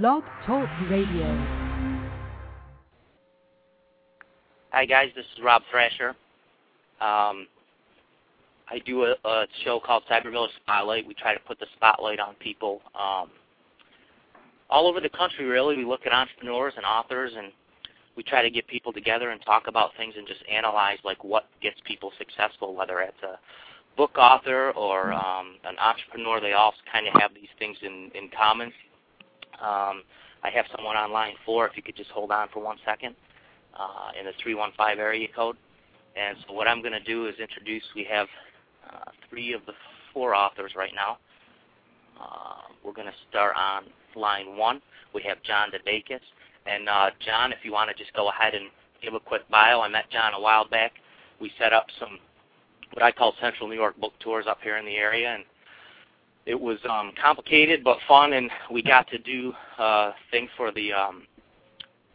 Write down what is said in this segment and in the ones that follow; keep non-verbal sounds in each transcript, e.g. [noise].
Blog Talk Radio. Hi guys, this is Rob Thrasher. Um, I do a, a show called Cyber Village Spotlight. We try to put the spotlight on people um, all over the country. Really, we look at entrepreneurs and authors, and we try to get people together and talk about things and just analyze like what gets people successful, whether it's a book author or um, an entrepreneur. They all kind of have these things in in common. Um, I have someone on line four. if you could just hold on for one second uh, in the 315 area code. And so what I'm going to do is introduce, we have uh, three of the four authors right now. Uh, we're going to start on line one. We have John DeDakis. And uh, John, if you want to just go ahead and give a quick bio. I met John a while back. We set up some what I call Central New York book tours up here in the area, and it was um, complicated but fun, and we got to do uh, things for the um,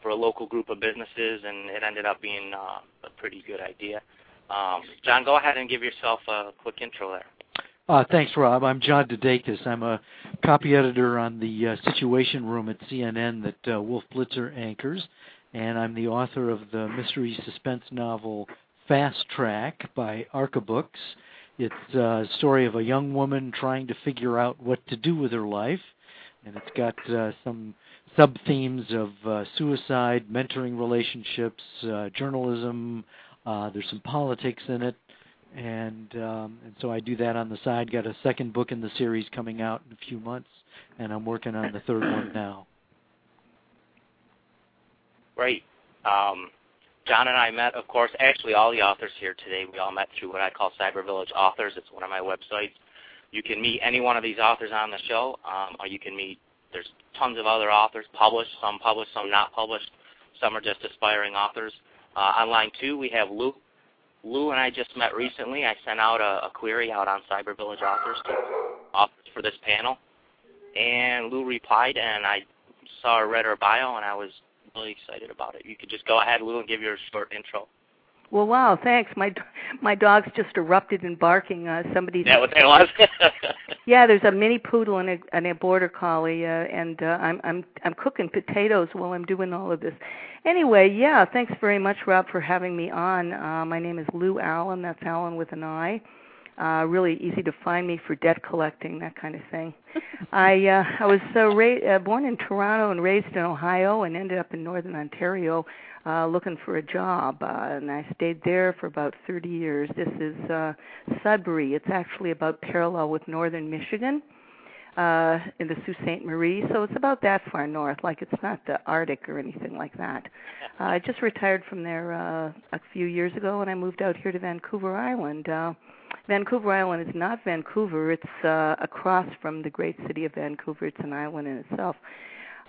for a local group of businesses, and it ended up being uh, a pretty good idea. Um, John, go ahead and give yourself a quick intro there. Uh, thanks, Rob. I'm John DeDakis. I'm a copy editor on the uh, Situation Room at CNN that uh, Wolf Blitzer anchors, and I'm the author of the mystery suspense novel Fast Track by Arca Books. It's a story of a young woman trying to figure out what to do with her life, and it's got uh, some sub themes of uh, suicide, mentoring relationships, uh, journalism. Uh, there's some politics in it, and um, and so I do that on the side. Got a second book in the series coming out in a few months, and I'm working on the third one now. Great. Um, John and I met, of course, actually all the authors here today, we all met through what I call Cyber Village Authors. It's one of my websites. You can meet any one of these authors on the show, um, or you can meet, there's tons of other authors published, some published, some not published. Some are just aspiring authors. Uh, on line two, we have Lou. Lou and I just met recently. I sent out a, a query out on Cyber Village Authors to authors for this panel. And Lou replied, and I saw her read her bio, and I was really excited about it. You could just go ahead, Lou, and give your short intro. Well, wow, thanks. My my dog's just erupted in barking. Uh, somebody's that what that was? [laughs] yeah, there's a mini poodle and a, and a border collie, uh, and uh, I'm I'm I'm cooking potatoes while I'm doing all of this. Anyway, yeah, thanks very much, Rob, for having me on. Uh, my name is Lou Allin. That's Allin with an I. Uh, really easy to find me for debt collecting, that kind of thing. I uh, I was uh, ra- uh, born in Toronto and raised in Ohio, and ended up in Northern Ontario uh, looking for a job, uh, and I stayed there for about 30 years. This is uh, Sudbury. It's actually about parallel with Northern Michigan uh, in the Sault Ste. Marie, so it's about that far north. Like it's not the Arctic or anything like that. [laughs] Uh, I just retired from there uh, a few years ago, and I moved out here to Vancouver Island. Uh, Vancouver Island is not Vancouver. It's uh, across from the great city of Vancouver. It's an island in itself.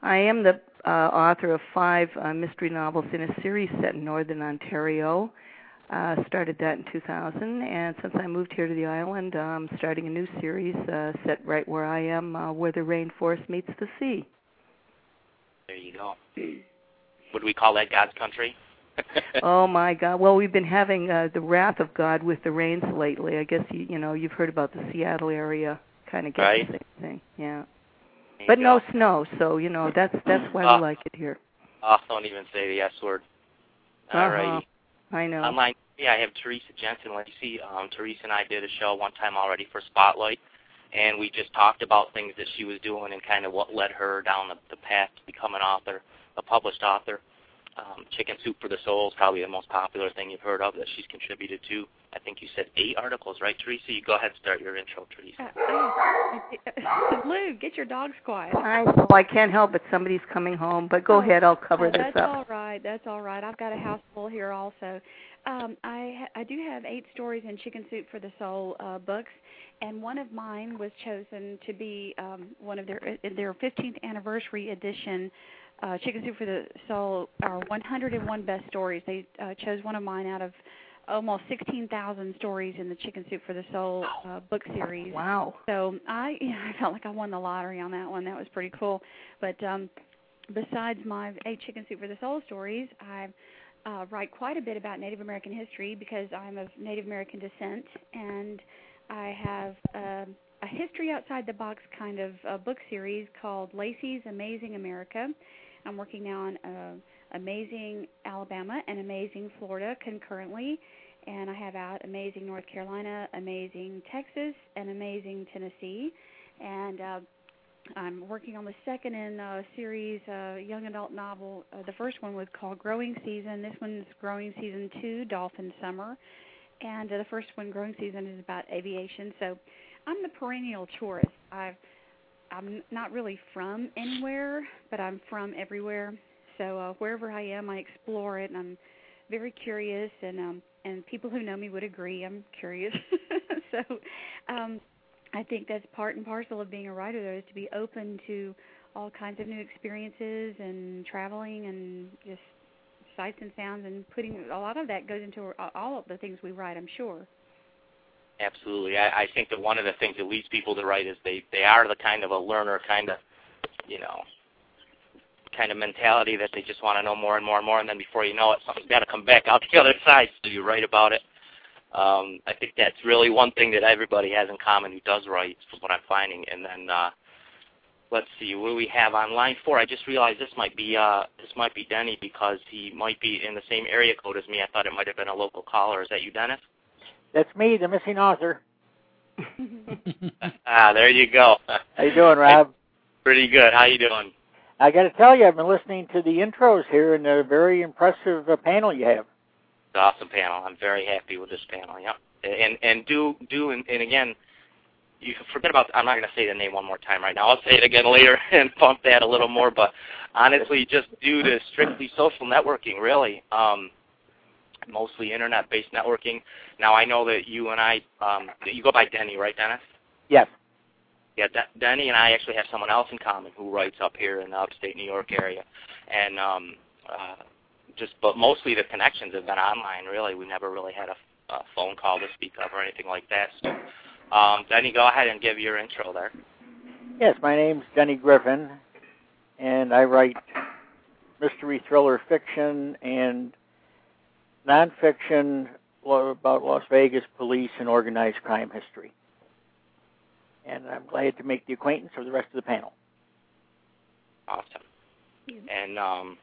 I am the uh, author of five uh, mystery novels in a series set in northern Ontario. Uh, started that in 2000, and since I moved here to the island, I'm starting a new series uh, set right where I am, uh, where the rainforest meets the sea. There you go. Would we call that God's country? [laughs] oh my God! Well, we've been having uh, the wrath of God with the rains lately. I guess you you know you've heard about the Seattle area, kind of getting right. the same thing. Yeah, There but no snow, so you know that's that's why Uh, we like it here. Oh, don't even say the S word. All. Uh-huh. I know. Online, yeah, I have Theresa Jensen Lacey. Um, Theresa and I did a show one time already for Spotlight, and we just talked about things that she was doing and kind of what led her down the, the path to become an author, a published author. Um, Chicken Soup for the Soul is probably the most popular thing you've heard of that she's contributed to. I think you said eight articles, right, Theresa? You go ahead and start your intro, Theresa. Uh, [laughs] Lou, get your dogs quiet. I know I can't help it. Somebody's coming home, but go Oh, ahead. I'll cover oh, this that's up. all right. That's all right. I've got a house full here also. Um, I I do have eight stories in Chicken Soup for the Soul uh, books, and one of mine was chosen to be um, one of their their 15th anniversary edition. Uh, Chicken Soup for the Soul, our 101 best stories. They uh, chose one of mine out of almost 16,000 stories in the Chicken Soup for the Soul uh, book series. Wow. So I [laughs] I felt like I won the lottery on that one. That was pretty cool. But um besides my eight chicken soup for the soul stories, I uh write quite a bit about Native American history because I'm of Native American descent and I have um a history outside the box kind of uh, book series called Lacey's Amazing America. I'm working now on uh, Amazing Alabama and Amazing Florida concurrently, and I have out Amazing North Carolina, Amazing Texas, and Amazing Tennessee. And uh, I'm working on the second in a series, uh, young adult novel. Uh, the first one was called Growing Season. This one's Growing Season 2, Dolphin Summer. And uh, the first one, Growing Season, is about aviation. So I'm the perennial tourist. I've I'm not really from anywhere, but I'm from everywhere. So uh, wherever I am, I explore it, and I'm very curious. And um, and people who know me would agree, I'm curious. [laughs] so um, I think that's part and parcel of being a writer, though, is to be open to all kinds of new experiences and traveling and just sights and sounds and putting a lot of that goes into all of the things we write. I'm sure. Absolutely. I, I think that one of the things that leads people to write is they they are the kind of a learner kind of, you know, kind of mentality that they just want to know more and more and more, and then before you know it, something's got to come back out [laughs] the other side. So you write about it. Um, I think that's really one thing that everybody has in common who does write, is what I'm finding. And then uh, let's see, what do we have on line four? I just realized this might be uh, this might be Denny because he might be in the same area code as me. I thought it might have been a local caller. Is that you, Dennis? That's me, the missing author. [laughs] ah, there you go. How you doing, Rob? [laughs] Pretty good. How you doing? I got to tell you, I've been listening to the intros here, and a very impressive uh, panel you have. It's an awesome panel. I'm very happy with this panel. Yep. And and do do and, and again, you forget about. I'm not going to say the name one more time right now. I'll say it again later [laughs] and pump that a little more. But honestly, just due to strictly social networking, really. Um, mostly internet-based networking. Now I know that you and I, um, you go by Denny, right, Dennis? Yes. Yeah, D- Denny and I actually have someone else in common who writes up here in the upstate New York area, and um, uh, just but mostly the connections have been online. Really, we never really had a, a phone call to speak of or anything like that. So, um, Denny, go ahead and give your intro there. Yes, my name's Denny Griffin, and I write mystery thriller fiction and nonfiction about Las Vegas police and organized crime history. And I'm glad to make the acquaintance of the rest of the panel. Awesome. And um,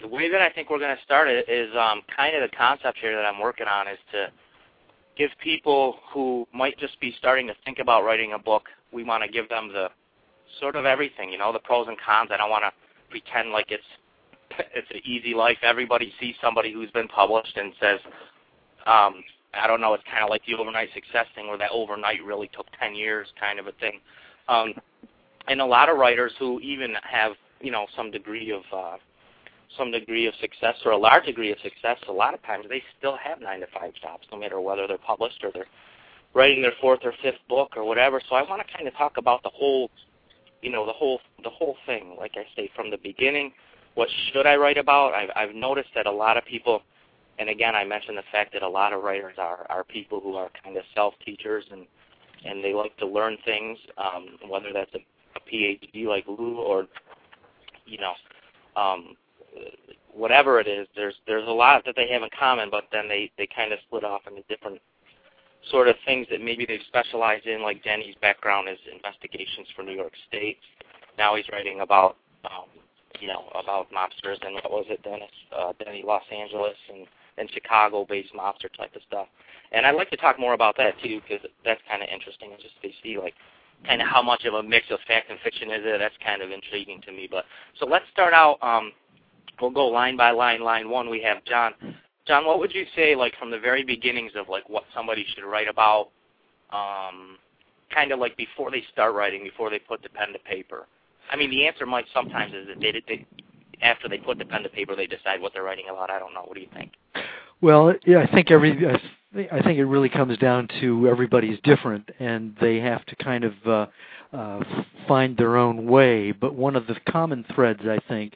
the way that I think we're going to start it is um, kind of the concept here that I'm working on is to give people who might just be starting to think about writing a book, we want to give them the sort of everything, you know, the pros and cons. I don't want to pretend like it's it's an easy life. Everybody sees somebody who's been published and says, um, I don't know, it's kind of like the overnight success thing where that overnight really took 10 years kind of a thing. Um, and a lot of writers who even have, you know, some degree of uh, some degree of success or a large degree of success, a lot of times they still have nine to five jobs, no matter whether they're published or they're writing their fourth or fifth book or whatever. So I want to kind of talk about the whole, you know, the whole the whole thing. Like I say, from the beginning what should I write about? I've, I've noticed that a lot of people, and again, I mentioned the fact that a lot of writers are, are people who are kind of self-teachers and, and they like to learn things, um, whether that's a, a PhD like Lou or, you know, um, whatever it is, there's there's a lot that they have in common, but then they they kind of split off into different sort of things that maybe they've specialized in. Like Denny's background is investigations for New York State. Now he's writing about um, you know, about mobsters and what was it, Dennis, uh, Denny, Los Angeles and and Chicago-based mobster type of stuff. And I'd like to talk more about that too because that's kind of interesting, just to see like kind of how much of a mix of fact and fiction is it. That's kind of intriguing to me. But so let's start out. Um, we'll go line by line. Line one, we have John. John, what would you say, like from the very beginnings of like what somebody should write about, um, kind of like before they start writing, before they put the pen to paper? I mean, the answer might sometimes is that they, they after they put the pen to paper, they decide what they're writing about. I don't know. What do you think? Well, yeah, I think every I, I think it really comes down to everybody's different, and they have to kind of uh, uh, find their own way. But one of the common threads, I think,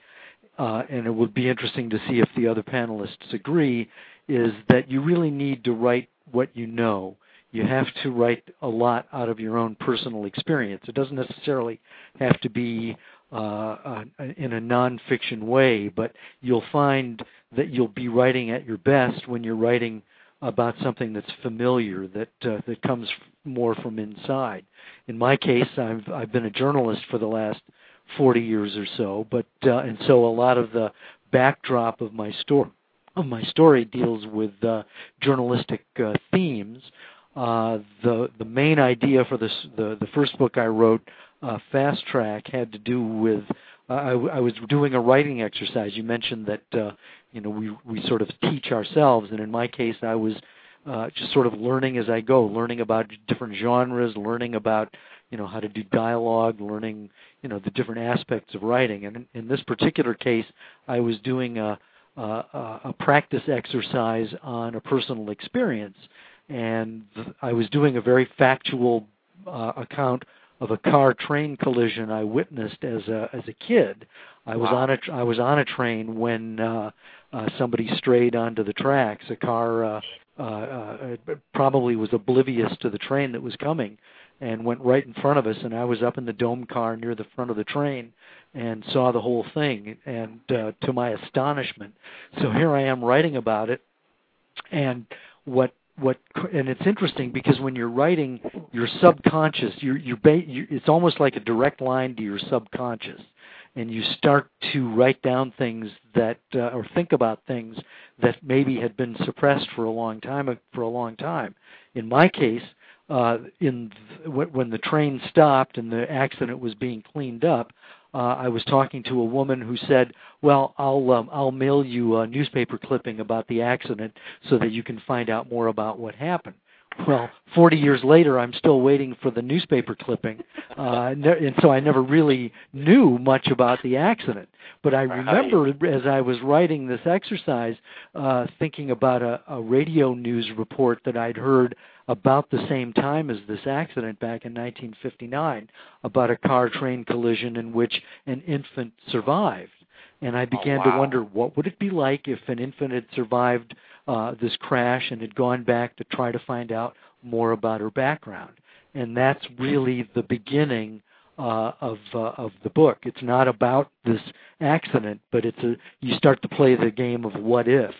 uh, and it would be interesting to see if the other panelists agree, is that you really need to write what you know you have to write a lot out of your own personal experience. It doesn't necessarily have to be uh, uh, in a nonfiction way, but you'll find that you'll be writing at your best when you're writing about something that's familiar that uh, that comes more from inside. In my case, I've I've been a journalist for the last 40 years or so, but uh, and so a lot of the backdrop of my story of my story deals with uh, journalistic uh, themes. Uh, the the main idea for this the the first book I wrote, uh, Fast Track, had to do with uh, I, I was doing a writing exercise. You mentioned that uh, you know we we sort of teach ourselves, and in my case, I was uh, just sort of learning as I go, learning about different genres, learning about you know how to do dialogue, learning you know the different aspects of writing. And in, in this particular case, I was doing a, a, a practice exercise on a personal experience, and I was doing a very factual uh, account of a car train collision I witnessed as a as a kid. I was wow. on a I was on a train when uh, uh, somebody strayed onto the tracks. A car uh, uh, uh, probably was oblivious to the train that was coming and went right in front of us. And I was up in the dome car near the front of the train and saw the whole thing. And uh, to my astonishment, so here I am writing about it. And what what and it's interesting because when you're writing your subconscious you're you're, ba- you it's almost like a direct line to your subconscious. And you start to write down things that uh, or think about things that maybe had been suppressed for a long time for a long time. In my case uh in th- when the train stopped and the accident was being cleaned up I was talking to a woman who said, "Well, I'll um, I'll mail you a newspaper clipping about the accident so that you can find out more about what happened." Well, 40 years later, I'm still waiting for the newspaper clipping, uh, and so I never really knew much about the accident. But I remember as I was writing this exercise, uh, thinking about a, a radio news report that I'd heard about the same time as this accident back in 1959 about a car train collision in which an infant survived. And I oh, began oh, wow. to wonder what would it be like if an infant had survived uh, this crash and had gone back to try to find out more about her background. And that's really the beginning uh, of uh, of the book. It's not about this accident, but it's a you start to play the game of what if.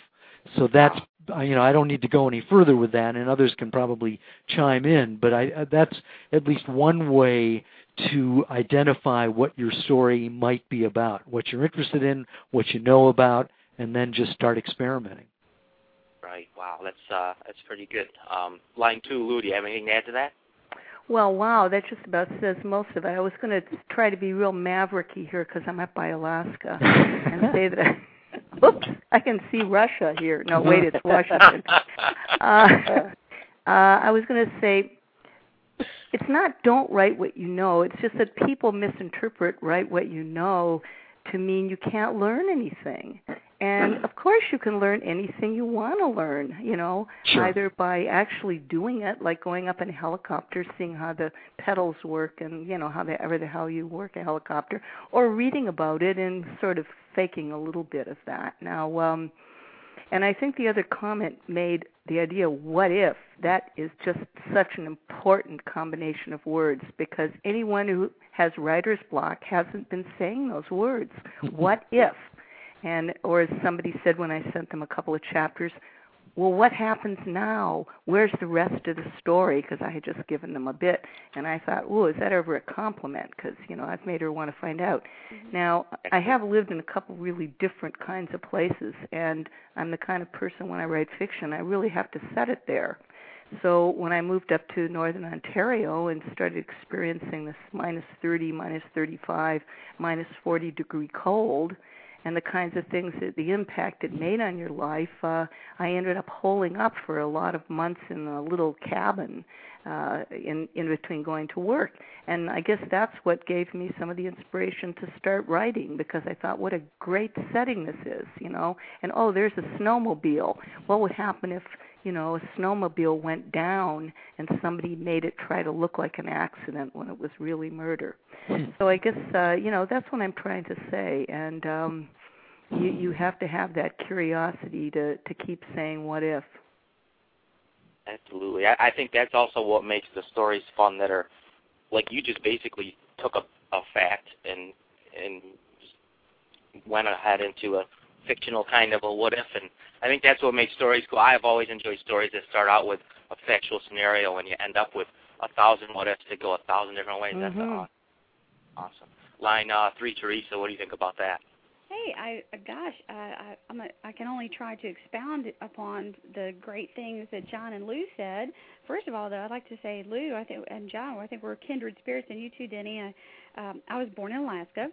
So that's you know I don't need to go any further with that, and others can probably chime in. But I uh, that's at least one way to identify what your story might be about, what you're interested in, what you know about, and then just start experimenting. Right. Wow. That's uh, that's pretty good. Um, line two, Lou. Do you have anything to add to that? Well, wow, that just about says most of it. I was going to try to be real mavericky here because I'm up by Alaska [laughs] and say that I, Oops, I can see Russia here. No, wait, it's [laughs] Washington. Uh, uh, I was going to say, it's not don't write what you know. It's just that people misinterpret write what you know to mean you can't learn anything. And of course, you can learn anything you want to learn, you know, sure. either by actually doing it, like going up in a helicopter, seeing how the pedals work and, you know, how the, ever the hell you work a helicopter, or reading about it and sort of faking a little bit of that. Now, um, and I think the other comment made the idea, what if, that is just such an important combination of words because anyone who has writer's block hasn't been saying those words. [laughs] what if? And or as somebody said when I sent them a couple of chapters, well, what happens now? Where's the rest of the story? Because I had just given them a bit, and I thought, oh, is that ever a compliment? Because you know I've made her want to find out. Mm-hmm. Now I have lived in a couple really different kinds of places, and I'm the kind of person when I write fiction, I really have to set it there. So when I moved up to northern Ontario and started experiencing this minus 30, minus 35, minus 40 degree cold, and the kinds of things that the impact it made on your life, uh, I ended up holing up for a lot of months in a little cabin uh, in in between going to work. And I guess that's what gave me some of the inspiration to start writing because I thought, what a great setting this is, you know. And oh, there's a snowmobile. What would happen if you know, a snowmobile went down and somebody made it try to look like an accident when it was really murder. Hmm. So I guess uh, you know, that's what I'm trying to say and um you you have to have that curiosity to to keep saying what if. Absolutely. I, I think that's also what makes the stories fun that are like you just basically took a a fact and and went ahead into a fictional kind of a what if, and I think that's what makes stories cool. I have always enjoyed stories that start out with a factual scenario and you end up with a thousand what ifs that go a thousand different ways. Mm-hmm. That's awesome. Line uh, three, Theresa. What do you think about that? Hey, I gosh, I I, I'm a, I can only try to expound upon the great things that John and Lou said. First of all, though, I'd like to say Lou, I think, and John, I think we're kindred spirits, and you too, Denny. I, um, I was born in Alaska,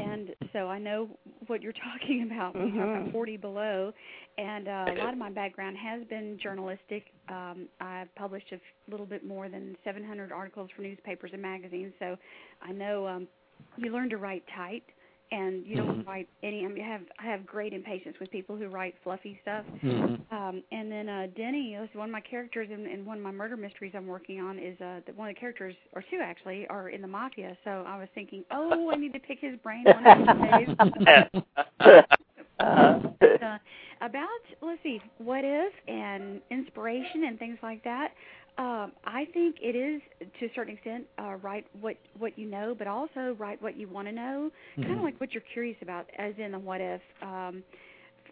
and so I know what you're [laughs] talking about you talk about 40 below. And uh, a lot of my background has been journalistic. Um, I've published a little bit more than 700 articles for newspapers and magazines, so I know um, you learn to write tight and you don't write any. I mean, I have I have great impatience with people who write fluffy stuff. Mm-hmm. Um, and then uh, Denny, is one of my characters in, in one of my murder mysteries I'm working on is uh, that one of the characters, or two actually, are in the mafia. So I was thinking, oh, I need to pick his brain one of these days. [laughs] [laughs] uh, about let's see, what if and inspiration and things like that. Um, I think it is to a certain extent uh, write what what you know, but also write what you want to know, Mm-hmm. kind of like what you're curious about, as in the what if. Um,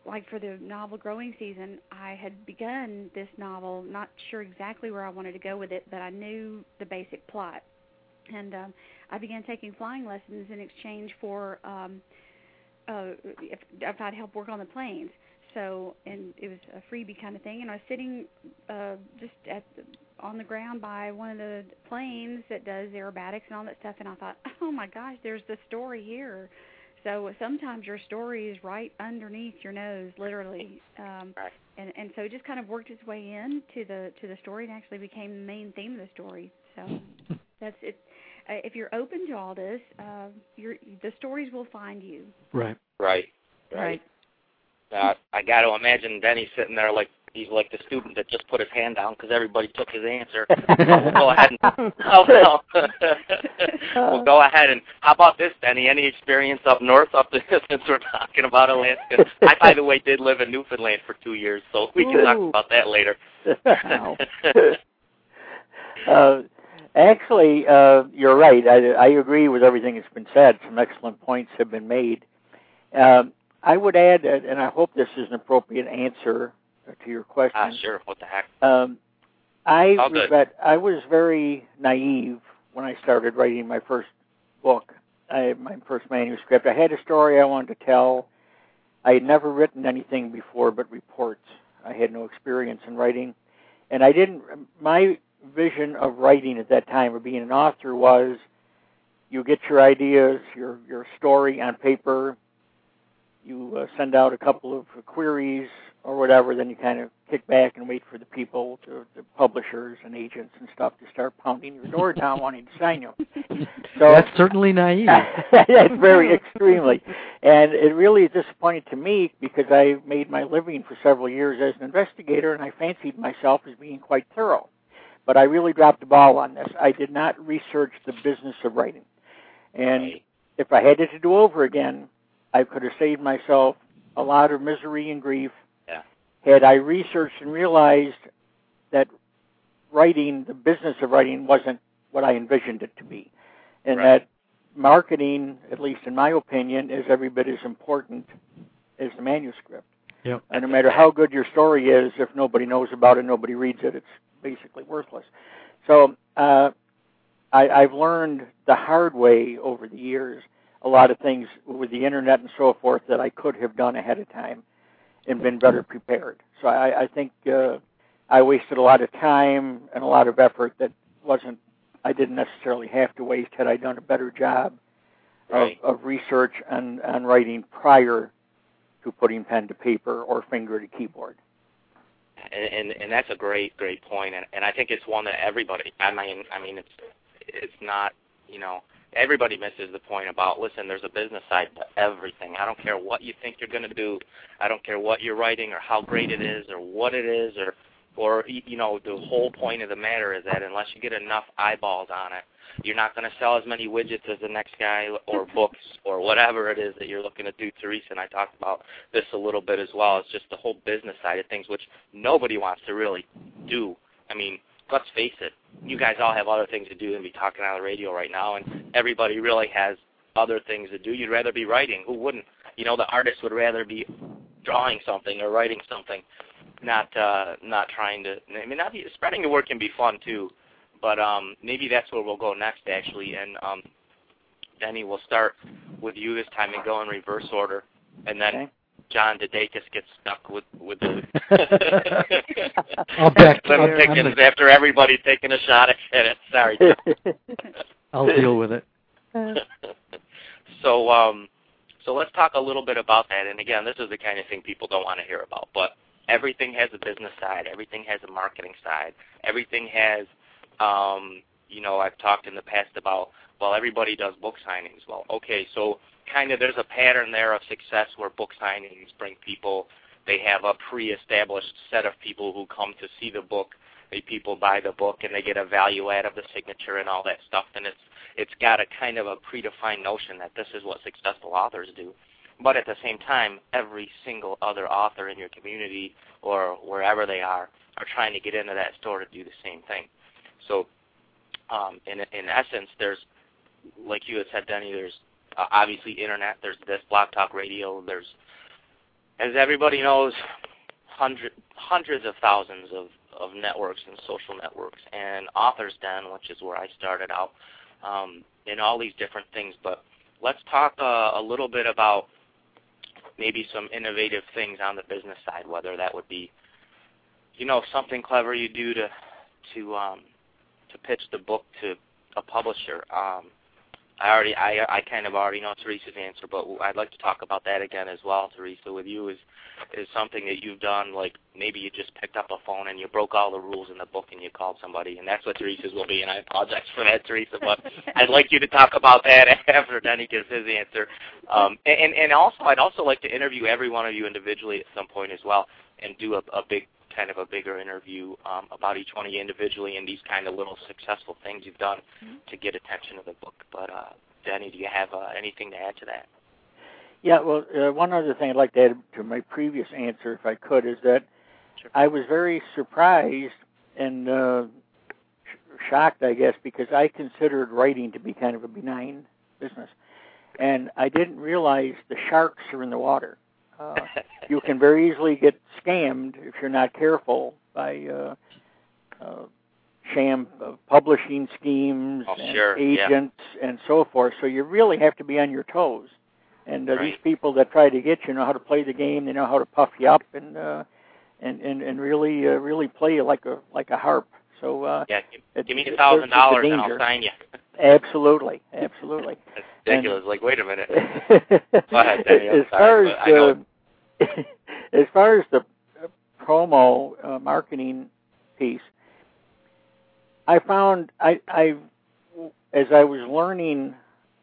like for the novel growing season, I had begun this novel, not sure exactly where I wanted to go with it, but I knew the basic plot, and um, I began taking flying lessons in exchange for um, uh, if, if I'd help work on the planes. So, and it was a freebie kind of thing, and I was sitting uh, just at the, on the ground by one of the planes that does aerobatics and all that stuff, and I thought, [laughs] oh my gosh, there's the story here. So sometimes your story is right underneath your nose, literally. Um, Right. and and so it just kind of worked its way in to the to the story and actually became the main theme of the story. So [laughs] that's it. Uh, if you're open to all this, uh, your the stories will find you. Right. Right. Right. Uh, I got to imagine Denny sitting there like he's like the student that just put his hand down because everybody took his answer. [laughs] we'll go ahead and [laughs] oh, no. [laughs] we'll go ahead and how about this, Denny? Any experience up north up there since we're talking about Alaska? I, by the way, did live in Newfoundland for two years, so we can talk about that later. Uh, actually, uh, you're right. I, I agree with everything that's been said. Some excellent points have been made. Um, I would add, and I hope this is an appropriate answer to your question. ah, sure. What the heck? Um, I All good. regret. I was very naive when I started writing my first book, I, my first manuscript. I had a story I wanted to tell. I had never written anything before but reports. I had no experience in writing, and I didn't. My vision of writing at that time, of being an author, was you get your ideas, your your story on paper. You uh, send out a couple of queries or whatever, then you kind of kick back and wait for the people, to, the publishers and agents and stuff, to start pounding your door down [laughs] wanting to sign you. So That's certainly naive. [laughs] That's very extremely, and it really is disappointing to me because I made my living for several years as an investigator, and I fancied myself as being quite thorough. But I really dropped the ball on this. I did not research the business of writing, and if I had it to do over again, I could have saved myself a lot of misery and grief. Had I researched and realized that writing, the business of writing, wasn't what I envisioned it to be, and Right. that marketing, at least in my opinion, is every bit as important as the manuscript. Yep. And no matter how good your story is, if nobody knows about it, nobody reads it, it's basically worthless. So uh, I, I've learned the hard way over the years a lot of things with the internet and so forth that I could have done ahead of time and been better prepared. So I, I think uh, I wasted a lot of time and a lot of effort that wasn't I didn't necessarily have to waste had I done a better job Right. of, of research and, and writing prior to putting pen to paper or finger to keyboard. and, and and that's a great great point and and I think it's one that everybody I mean I mean it's it's not you know everybody misses the point about listen there's a business side to everything I don't care what you think you're going to do I don't care what you're writing or how great it is or what it is or or you know the whole point of the matter is that unless you get enough eyeballs on it you're not going to sell as many widgets as the next guy or books or whatever it is that you're looking to do. Theresa and I talked about this a little bit as well. It's just the whole business side of things, which nobody wants to really do. I mean, let's face it, you guys all have other things to do than be talking on the radio right now, and everybody really has other things to do. You'd rather be writing. Who wouldn't? You know, the artist would rather be drawing something or writing something, not uh, not trying to. I mean, not spreading the word can be fun too, but um, maybe that's where we'll go next actually. And um, Denny, we'll start with you this time and go in reverse order, and then Okay. John DeDakis gets stuck with with the. [laughs] I'll back- [laughs] Little I'm after everybody's taking a shot at it. Sorry. John. [laughs] I'll deal with it. so um so let's talk a little bit about that and again this is the kind of thing people don't want to hear about but everything has a business side everything has a marketing side everything has um you know I've talked in the past about well everybody does book signings well okay so kind of there's a pattern there of success where book signings bring people they have a pre-established set of people who come to see the book they people buy the book and they get a value add of the signature and all that stuff and it's it's got a kind of a predefined notion that this is what successful authors do. But at the same time, every single other author in your community or wherever they are are trying to get into that store to do the same thing. So, um, in in essence, there's like you had said, Denny. There's uh, obviously internet. There's this Blog Talk Radio. There's, as everybody knows, hundred hundreds of thousands of of networks and social networks and Authors Den, which is where I started out um, in all these different things. But let's talk uh, a little bit about maybe some innovative things on the business side, whether that would be, you know, something clever you do to to um, to pitch the book to a publisher. Um, I already, I, I kind of already know Theresa's answer, but I'd like to talk about that again as well, Theresa, with you. Is is something that you've done, like maybe you just picked up a phone and you broke all the rules in the book and you called somebody, and that's what Theresa's will be, and I apologize for that, Theresa, but [laughs] I'd like you to talk about that [laughs] after Denny gives his answer. Um, and, and also, I'd also like to interview every one of you individually at some point as well and do a, a big kind of a bigger interview um, about each one of you individually and these kind of little successful things you've done to get attention to the book. But uh, Denny, do you have uh, anything to add to that? Yeah, well, uh, one other thing I'd like to add to my previous answer, if I could, is that Sure. I was very surprised and uh, sh- shocked, I guess, because I considered writing to be kind of a benign business, and I didn't realize the sharks are in the water. Uh, you can very easily get scammed if you're not careful by uh, uh, sham uh, publishing schemes Oh, and sure, yeah. agents and so forth. So you really have to be on your toes. And uh, Right. these people that try to get you know how to play the game. They know how to puff you up and uh, and and and really uh, really play you like a like a harp. So uh, yeah, give, it- give me a thousand there's just a dollars and I'll sign you. [laughs] Absolutely, absolutely. [laughs] That's ridiculous. like, wait a minute. [laughs] Go ahead, as far as uh, [laughs] as far as the promo uh, marketing piece, I found I I as I was learning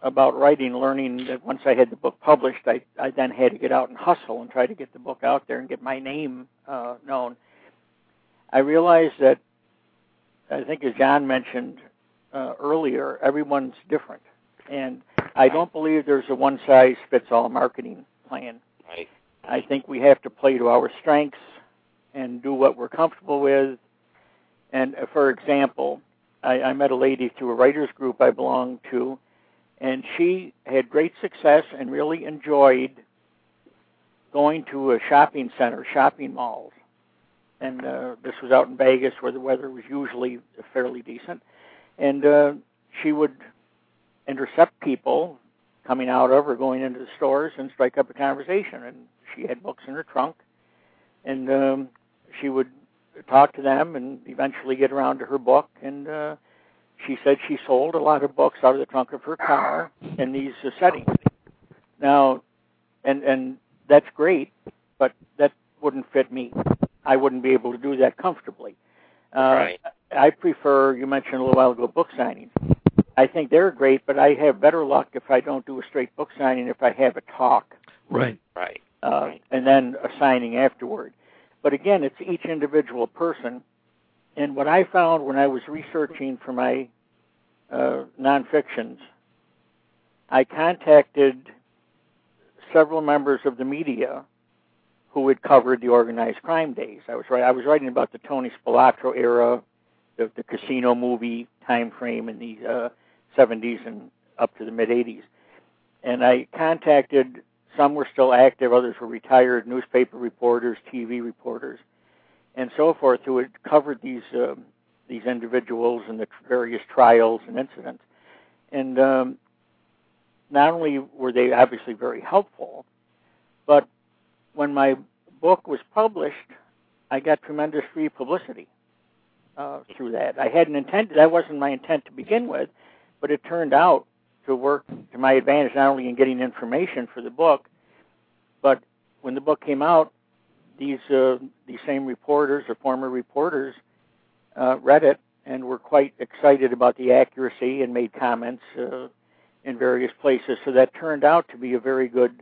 about writing, learning that once I had the book published, I I then had to get out and hustle and try to get the book out there and get my name uh, known. I realized that I think as John mentioned uh, earlier, everyone's different, and I don't believe there's a one size fits all marketing plan. Right. I think we have to play to our strengths and do what we're comfortable with. And uh, for example, I, I met a lady through a writers group I belonged to, and she had great success and really enjoyed going to a shopping center, shopping malls. And uh, this was out in Vegas where the weather was usually fairly decent. And uh, she would intercept people coming out of or going into the stores and strike up a conversation. And she had books in her trunk, and um, she would talk to them and eventually get around to her book. And uh, she said she sold a lot of books out of the trunk of her car in these uh, settings. Now, and and that's great, but that wouldn't fit me. I wouldn't be able to do that comfortably. Uh, Right. I prefer. You mentioned a little while ago book signings. I think they're great, but I have better luck if I don't do a straight book signing if I have a talk Right. Right. uh, Right. and then a signing afterward. But again, it's each individual person. And what I found when I was researching for my uh, nonfictions, I contacted several members of the media who had covered the organized crime days. I was right. I was writing about the Tony Spilotro era, the, the casino movie time frame in the uh, 70s and up to the mid 80s, and I contacted some were still active, others were retired newspaper reporters, TV reporters, and so forth, who had covered these uh, these individuals and the various trials and incidents. And um, not only were they obviously very helpful, but when my book was published, I got tremendous free publicity uh, through that. I hadn't intended that wasn't my intent to begin with, but it turned out to work to my advantage not only in getting information for the book, but when the book came out, these uh, these same reporters or former reporters uh, read it and were quite excited about the accuracy and made comments uh, in various places. So that turned out to be a very good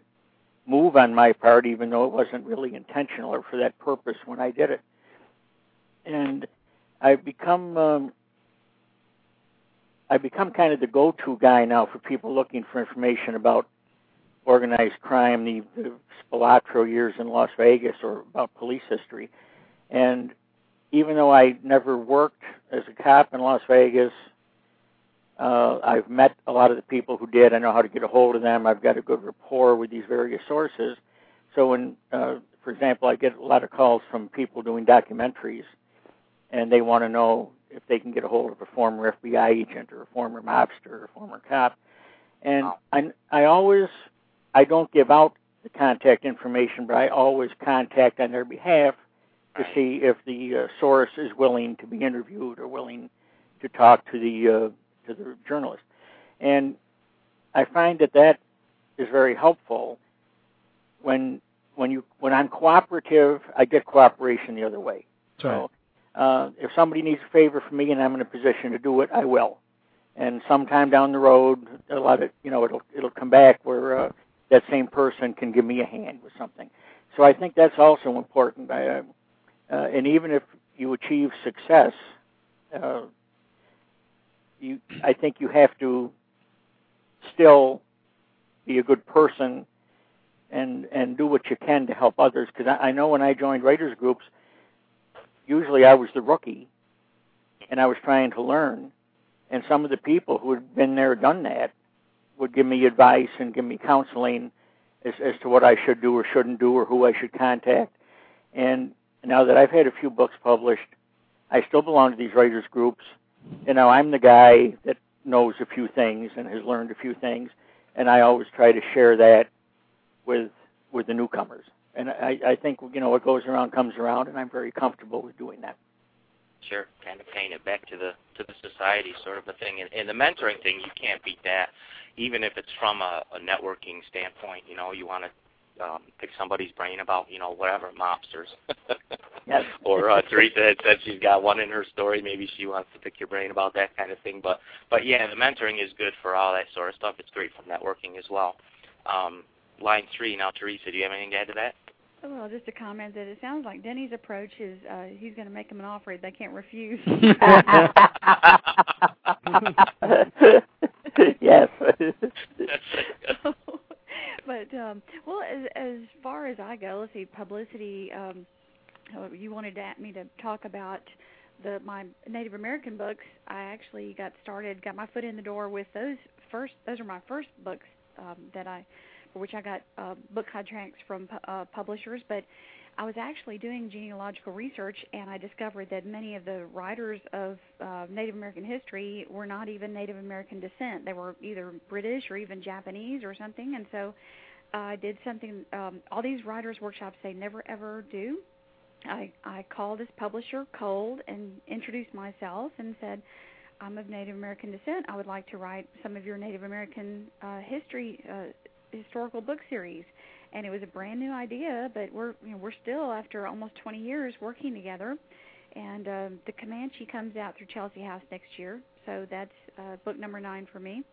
move on my part, even though it wasn't really intentional or for that purpose when I did it. And I've become um, I've become kind of the go-to guy now for people looking for information about organized crime, the, the Spilotro years in Las Vegas, or about police history. And even though I never worked as a cop in Las Vegas, uh, I've met a lot of the people who did. I know how to get a hold of them. I've got a good rapport with these various sources. So when, uh, for example, I get a lot of calls from people doing documentaries, and they want to know if they can get a hold of a former FBI agent or a former mobster or a former cop. And I, I always, I don't give out the contact information, but I always contact on their behalf to see if the uh, source is willing to be interviewed or willing to talk to the to the journalist. And I find that that is very helpful when when you when I'm cooperative, I get cooperation the other way. Right. So uh, if somebody needs a favor from me and I'm in a position to do it, I will. And sometime down the road, a lot of you know it'll it'll come back where uh, that same person can give me a hand with something. So I think that's also important. I, uh, uh, and even if you achieve success, uh, you I think you have to still be a good person and and do what you can to help others. Because I, I know when I joined writers groups, usually I was the rookie, and I was trying to learn. And some of the people who had been there, done that, would give me advice and give me counseling as as to what I should do or shouldn't do or who I should contact. And now that I've had a few books published, I still belong to these writers groups. You know, I'm the guy that knows a few things and has learned a few things, and I always try to share that with with the newcomers and I, I think you know what goes around comes around, and I'm very comfortable with doing that. Sure, kind of paying it back to the to the society sort of a thing, and, and the mentoring thing you can't beat that, even if it's from a, a networking standpoint. You know, you want to um, pick somebody's brain about you know whatever mobsters. [laughs] yes. [laughs] or uh, Theresa had said she's got one in her story. Maybe she wants to pick your brain about that kind of thing. But but yeah, the mentoring is good for all that sort of stuff. It's great for networking as well. Um, line three now, Theresa. Do you have anything to add to that? Well, just a comment that it sounds like Denny's approach is uh, he's going to make them an offer they can't refuse. [laughs] yes. But um, well, as as far as I go, let's see, publicity. Um, uh, you wanted to, me to talk about the my Native American books. I actually got started, got my foot in the door with those first. Those are my first books um, that I for which I got uh, book contracts from uh, publishers, but I was actually doing genealogical research and I discovered that many of the writers of uh, Native American history were not even Native American descent. They were either British or even Japanese or something. And so I did something um, all these writers workshops say never ever do. I I called this publisher cold and introduced myself and said I'm of Native American descent. I would like to write some of your Native American uh, history uh, historical book series, and it was a brand new idea. But we're you know, we're still after almost 20 years working together, and um, the Comanche comes out through Chelsea House next year, so that's uh, book number nine for me.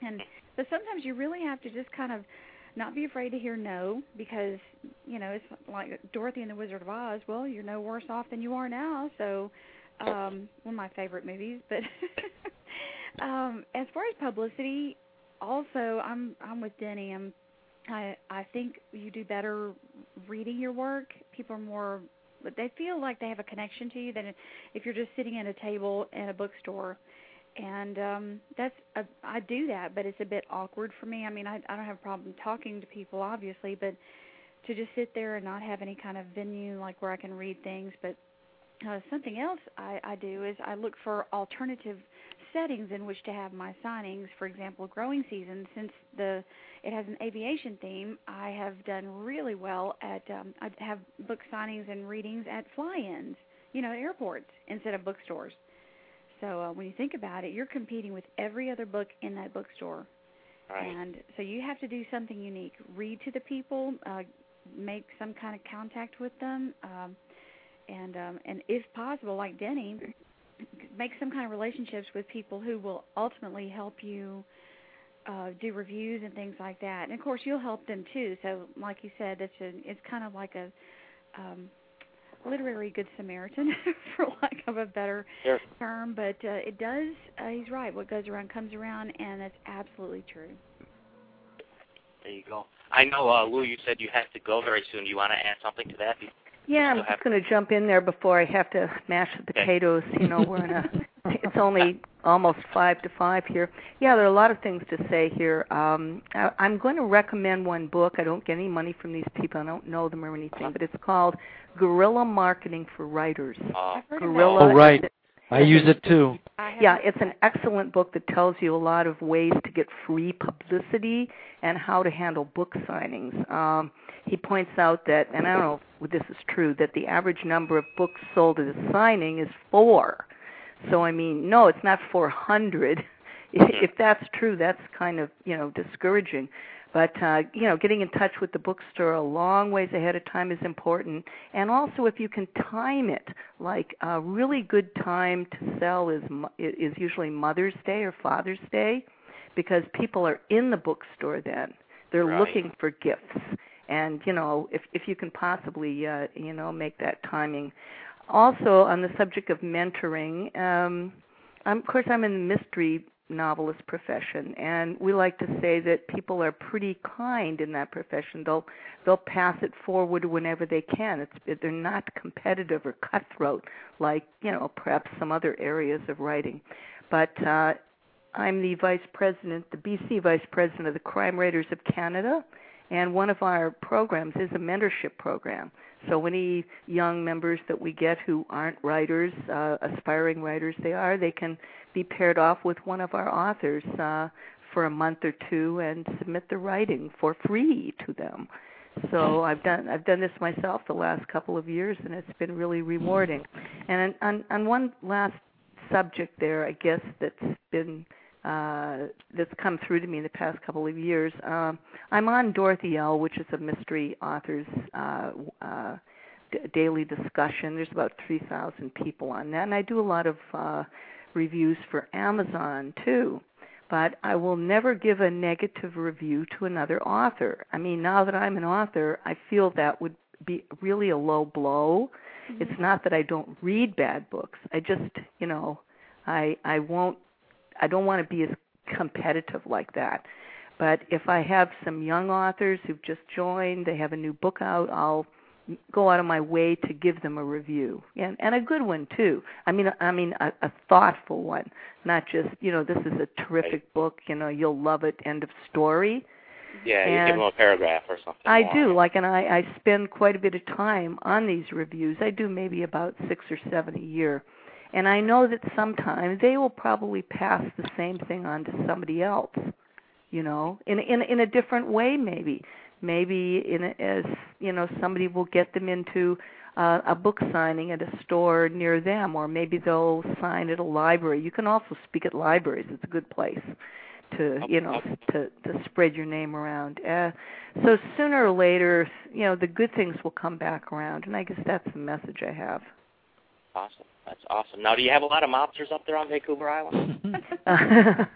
And but sometimes you really have to just kind of not be afraid to hear no because you know it's like Dorothy and the Wizard of Oz. Well, you're no worse off than you are now. So um, one of my favorite movies. But [laughs] um, as far as publicity, also I'm I'm with Denny. I'm I I think you do better reading your work. People are more they feel like they have a connection to you than if you're just sitting at a table in a bookstore. and um that's a, I do that, but it's a bit awkward for me. I mean, I I don't have a problem talking to people obviously, but to just sit there and not have any kind of venue like where I can read things, but uh, something else I, I do is I look for alternative settings in which to have my signings. For example, growing season, since the it has an aviation theme, I have done really well at um, I have book signings and readings at fly-ins, you know, airports instead of bookstores. So uh, when you think about it, you're competing with every other book in that bookstore. Right. And so you have to do something unique. Read to the people, uh, make some kind of contact with them, um, and um, and if possible, like Denny, make some kind of relationships with people who will ultimately help you uh, do reviews and things like that. And of course, you'll help them too. So, like you said, it's a, it's kind of like a um, literary good Samaritan, [laughs] for lack of a better Sure. term. But uh, it does. Uh, he's right. What goes around comes around, and that's absolutely true. There you go. I know, uh, Lou, you said you have to go very soon. Do you want to add something to that? Yeah, I'm just going to jump in there before I have to mash the potatoes. You know, we're in a. [laughs] It's only almost five to five here. Yeah, there are a lot of things to say here. Um, I, I'm going to recommend one book. I don't get any money from these people. I don't know them or anything, but it's called Guerrilla Marketing for Writers. Uh, I've heard Guerrilla. of Oh, right. I use it too. that. I have Yeah, it's an excellent book that tells you a lot of ways to get free publicity and how to handle book signings. Um, he points out that, and I don't know if this is true, that the average number of books sold at a signing is four. So I mean, no, it's not 400. [laughs] If that's true, that's kind of you know discouraging. But uh, you know, getting in touch with the bookstore a long ways ahead of time is important. And also, if you can time it, like a really good time to sell is is usually Mother's Day or Father's Day, because people are in the bookstore then. They're Right. looking for gifts, and you know, if if you can possibly uh, you know make that timing. Also, on the subject of mentoring, um, I'm, of course, I'm in the mystery novelist profession and we like to say that people are pretty kind in that profession. They'll they'll pass it forward whenever they can. It's they're not competitive or cutthroat like you know perhaps some other areas of writing. But uh I'm the vice president the BC vice president of the Crime Writers of Canada and one of our programs is a mentorship program so any young members that we get who aren't writers, uh, aspiring writers they are, they can be paired off with one of our authors uh, for a month or two and submit the writing for free to them. So I've done I've done this myself the last couple of years, and it's been really rewarding. And on on one last subject there, I guess that's been uh, that's come through to me in the past couple of years. Um, I'm on Dorothy L, which is a mystery authors uh, uh, d- daily discussion. There's about 3,000 people on that, and I do a lot of uh, reviews for Amazon too. But I will never give a negative review to another author. I mean, now that I'm an author, I feel that would be really a low blow. Mm-hmm. It's not that I don't read bad books. I just, you know, I I won't I don't want to be as competitive like that. But if I have some young authors who've just joined, they have a new book out, I'll go out of my way to give them a review and and a good one too i mean i mean a, a thoughtful one not just you know this is a terrific book you know you'll love it end of story yeah, you And give them a paragraph or something. I do. Like, and I, I spend quite a bit of time on these reviews. I do maybe about six or seven a year, and I know that sometimes they will probably pass the same thing on to somebody else. You know, in in in a different way, maybe. Maybe in a, as you know, somebody will get them into uh, a book signing at a store near them, or maybe they'll sign at a library. You can also speak at libraries. It's a good place to you know to to spread your name around. Uh, so sooner or later, you know, the good things will come back around, and I guess that's the message I have. Awesome. That's awesome. Now, do you have a lot of mobsters up there on Vancouver Island? [laughs]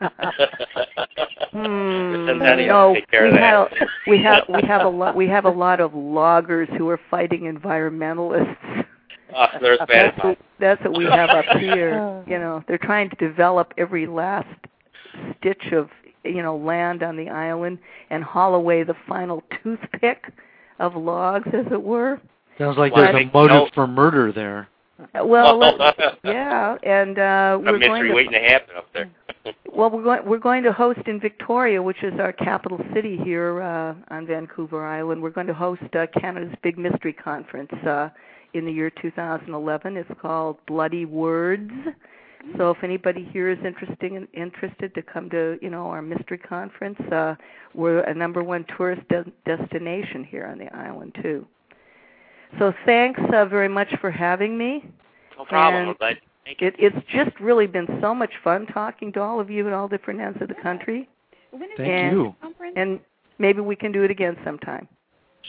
Hmm, no, will we have we have we have a lot we have a lot of loggers who are fighting environmentalists. Oh, there's bad That's what, that's what we have up here. [laughs] You know, they're trying to develop every last stitch of you know land on the island and haul away the final toothpick of logs, as it were. Sounds like Well, there's a motive no- for murder there. Well, [laughs] yeah, and uh, we're a mystery going to, waiting to happen up there. [laughs] Well, we're going we're going to host in Victoria, which is our capital city here uh, on Vancouver Island. We're going to host uh, Canada's Big Mystery Conference uh, in the year 2011. It's called Bloody Words. So if anybody here is interesting interested to come to you know our mystery conference, uh, we're a number one tourist de- destination here on the island too. So thanks uh, very much for having me. No problem. And We're. Thank you. It, it's just really been so much fun talking to all of you at all different ends of the country, Thank And- you. and maybe we can do it again sometime.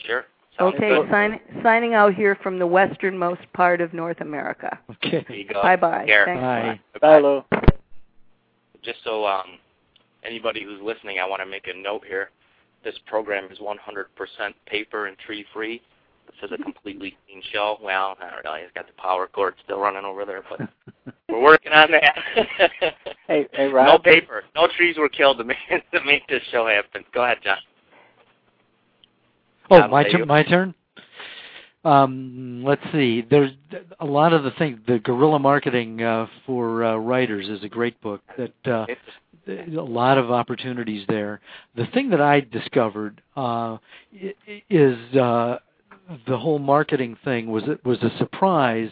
Sure. Sounds Okay, good. sign, signing out here from the westernmost part of North America. Okay. There you go. Bye bye. Take care. Thanks a Bye. lot. Bye, Lou. Just so um, anybody who's listening, I want to make a note here. This program is 100% paper and tree free. This is a completely clean show. Well, I don't really. He's got the power cord still running over there, but [laughs] we're working on that. Hey, hey, [laughs] no paper. No trees were killed to make [laughs] to make this show happen. Go ahead, John. Oh, Tom, my say turn. My turn. Um, let's see. There's a lot of the things. The guerrilla marketing uh, for uh, writers is a great book. That uh, It's a lot of opportunities there. The thing that I discovered uh, i- i- is uh, the whole marketing thing was was a surprise.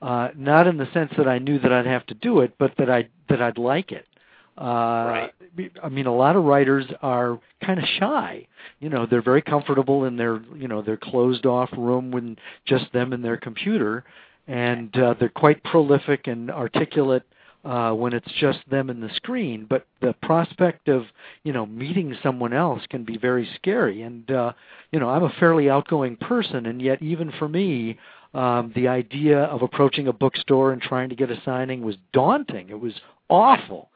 Uh, not in the sense that I knew that I'd have to do it, but that I that I'd like it. Uh, I mean, a lot of writers are kind of shy. You know, they're very comfortable in their you know their closed off room with just them and their computer, and uh, they're quite prolific and articulate uh, when it's just them and the screen. But the prospect of you know meeting someone else can be very scary. And uh, you know, I'm a fairly outgoing person, and yet even for me, um, the idea of approaching a bookstore and trying to get a signing was daunting. It was awful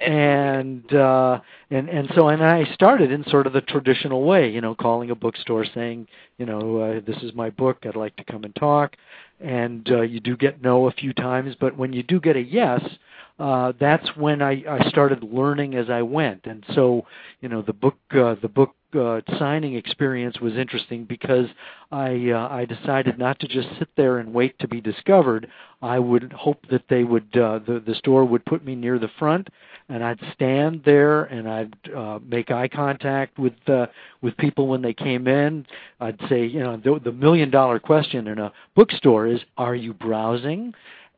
and uh and and so and I started in sort of the traditional way, you know, calling a bookstore saying, you know, uh, this is my book, I'd like to come and talk. And uh, you do get no a few times, but when you do get a yes, uh that's when I I started learning as I went. And so, you know, the book uh, the book uh, signing experience was interesting because I uh, I decided not to just sit there and wait to be discovered. I would hope that they would uh, the the store would put me near the front and I'd stand there and I'd uh, make eye contact with uh, with people when they came in. I'd say, you know, the, the million dollar question in a bookstore is, "Are you browsing?"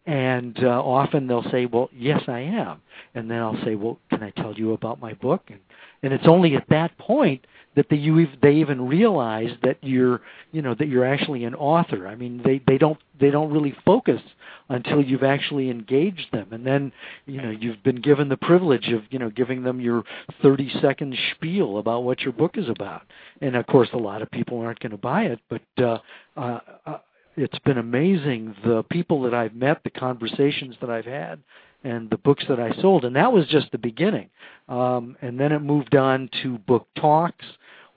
And uh, often they'll say, "Well, yes, I am." And then I'll say, "Well, can I tell you about my book?" And and it's only at that point that they they even realize that you're you know that you're actually an author. I mean, they they don't they don't really focus until you've actually engaged them and then you know you've been given the privilege of you know giving them your 30 second spiel about what your book is about and of course a lot of people aren't going to buy it but uh, uh, uh it's been amazing the people that I've met the conversations that I've had and the books that I sold. And that was just the beginning. Um, and then it moved on to book talks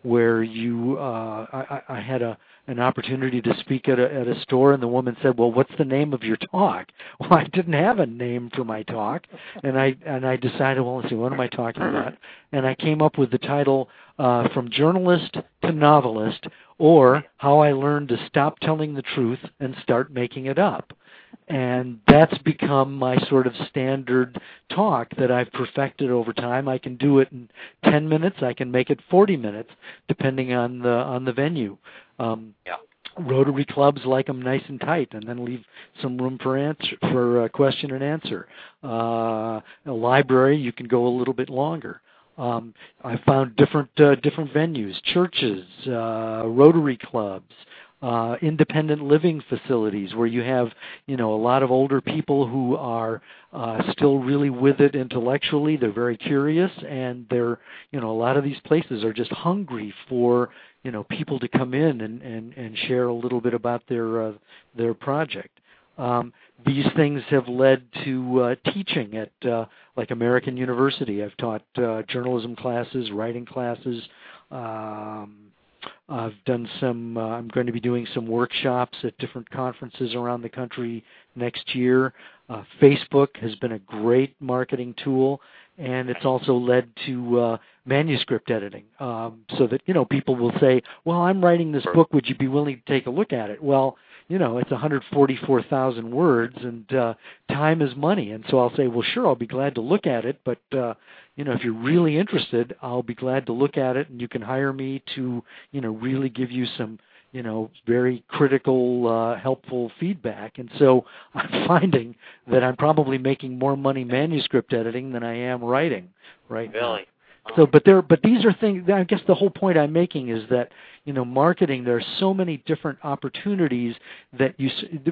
where you uh, I, I I had a an opportunity to speak at a at a store and the woman said well what's the name of your talk [laughs] well i didn't have a name for my talk and i and i decided well let's see what am i talking about and i came up with the title uh from journalist to novelist or how i learned to stop telling the truth and start making it up and that's become my sort of standard talk that I've perfected over time. I can do it in 10 minutes. I can make it 40 minutes, depending on the on the venue. Um, Yeah. Rotary clubs like them nice and tight, and then leave some room for answer for uh, question and answer. Uh, a library, you can go a little bit longer. Um, I found different uh, different venues, churches, uh, Rotary clubs, uh, independent living facilities where you have you know a lot of older people who are uh, still really with it intellectually. They're very curious, and they're you know a lot of these places are just hungry for you know people to come in and and and share a little bit about their uh, their project. Um, these things have led to uh, teaching at uh, like American University. I've taught uh, journalism classes, writing classes. Um, I've done some. Uh, I'm going to be doing some workshops at different conferences around the country next year. Uh, Facebook has been a great marketing tool, and it's also led to uh, manuscript editing, um, so that you know people will say, "Well, I'm writing this book. Would you be willing to take a look at it?" Well, you know, it's 144,000 words, and uh, time is money. And so I'll say, well, sure, I'll be glad to look at it, but uh, you know, if you're really interested, I'll be glad to look at it, and you can hire me to, you know, really give you some you know, very critical, uh, helpful feedback. And so [laughs] I'm finding that I'm probably making more money manuscript editing than I am writing right really? So, but there, but these are things. I guess the whole point I'm making is that you know, marketing. There are so many different opportunities that you.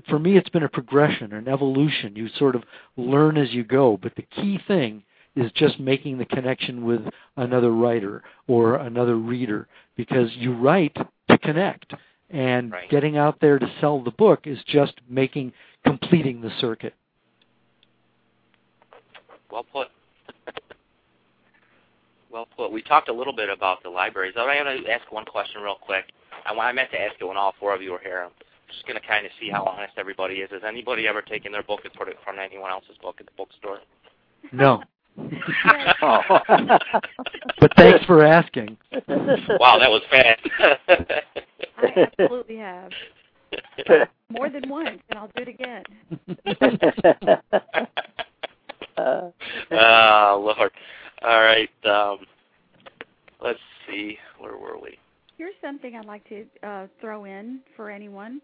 For me, it's been a progression, an evolution. You sort of learn as you go. But the key thing is just making the connection with another writer or another reader because you write to connect and right. getting out there to sell the book is just making completing the circuit. Well put. Well put. We talked a little bit about the libraries. I want to ask one question real quick. I, I meant to ask it when all four of you were here. I'm just going to kind of see how honest everybody is. Has anybody ever taken their book and put it in front of anyone else's book at the bookstore? No. Oh. [laughs] [laughs] but thanks for asking. wow, that was fast. [laughs] I absolutely have. More than once, and I'll do it again. oh, Lord. All right. Um, let's see. Where were we? Here's something I'd like to uh, throw in for anyone.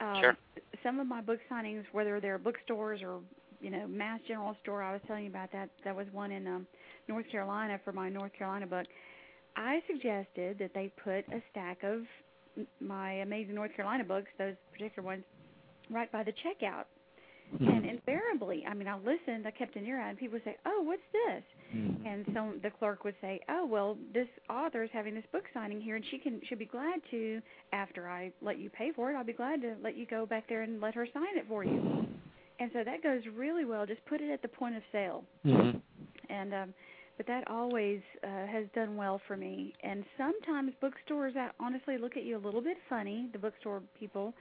Um, Sure. Some of my book signings, whether they're bookstores or you know Mass General Store, I was telling you about that. That was one in um, North Carolina for my North Carolina book. I suggested that they put a stack of my Amazing North Carolina books, those particular ones, right by the checkout. And invariably, I mean, I listened, I kept an ear out, and people would say, "Oh, what's this?" Mhm. And so the clerk would say, "Oh, well, this author is having this book signing here, and she can she'll be glad to after I let you pay for it. I'll be glad to let you go back there and let her sign it for you." And so that goes really well. Just put it at the point of sale, Mhm. and um, but that always uh, has done well for me. And sometimes bookstores, uh, honestly, look at you a little bit funny, the bookstore people,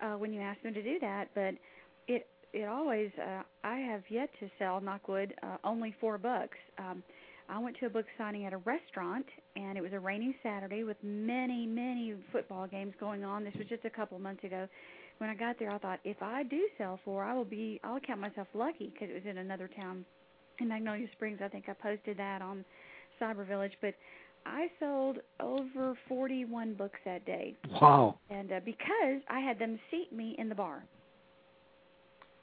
uh, when you ask them to do that. But it it always uh, I have yet to sell knockwood uh, only four books. Um, I went to a book signing at a restaurant, and it was a rainy Saturday with many many football games going on. This was just a couple months ago. When I got there, I thought if I do sell four, I will be I'll count myself lucky because it was in another town in Magnolia Springs. I think I posted that on Cyber Village, but I sold over 41 books that day, Wow. and uh, because I had them seat me in the bar.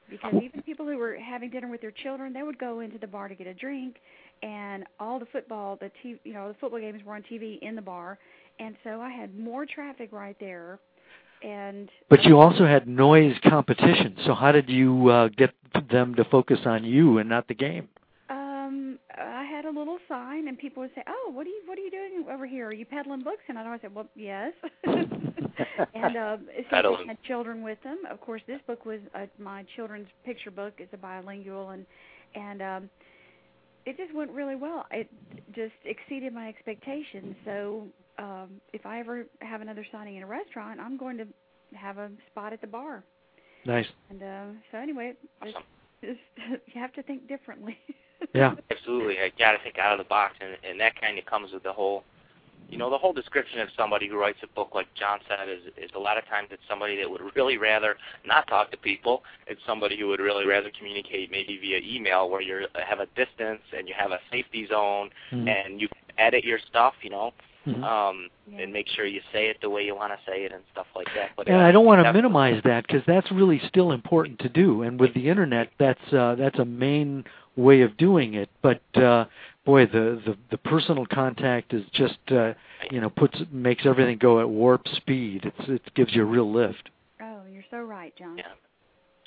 Because even people who were having dinner with their children, they would go into the bar to get a drink, and all the football, the TV, you know, the football games were on TV in the bar, and so I had more traffic right there. And But you also had noise competition. So how did you uh, get them to focus on you and not the game? I had a little sign, and people would say, "Oh, what are you what are you doing over here? Are you peddling books?" And I'd always say, "Well, yes." [laughs] and um, Peddling. they had children with them, of course, this book was uh, my children's picture book. It's a bilingual, and and um, it just went really well. It just exceeded my expectations. So um, if I ever have another signing in a restaurant, I'm going to have a spot at the bar. Nice. And uh, so anyway, just, Awesome. just [laughs] you have to think differently. [laughs] Yeah. [laughs] Absolutely. I got to think out of the box, and, and that kind of comes with the whole, you know, the whole description of somebody who writes a book, like John said, is, is a lot of times it's somebody that would [laughs] really rather not talk to people. It's somebody who would really rather communicate maybe via email where you have a distance and you have a safety zone Mhm. and you edit your stuff, you know, Mhm. um, Yeah. and make sure you say it the way you want to say it and stuff like that. But And uh, I don't want to minimize that because that's really still important to do. And with the internet, that's uh, that's a main way of doing it. But uh, boy, the, the the personal contact is just uh, you know puts makes everything go at warp speed. It's it gives you a real lift. Oh, you're so right, John. Yeah.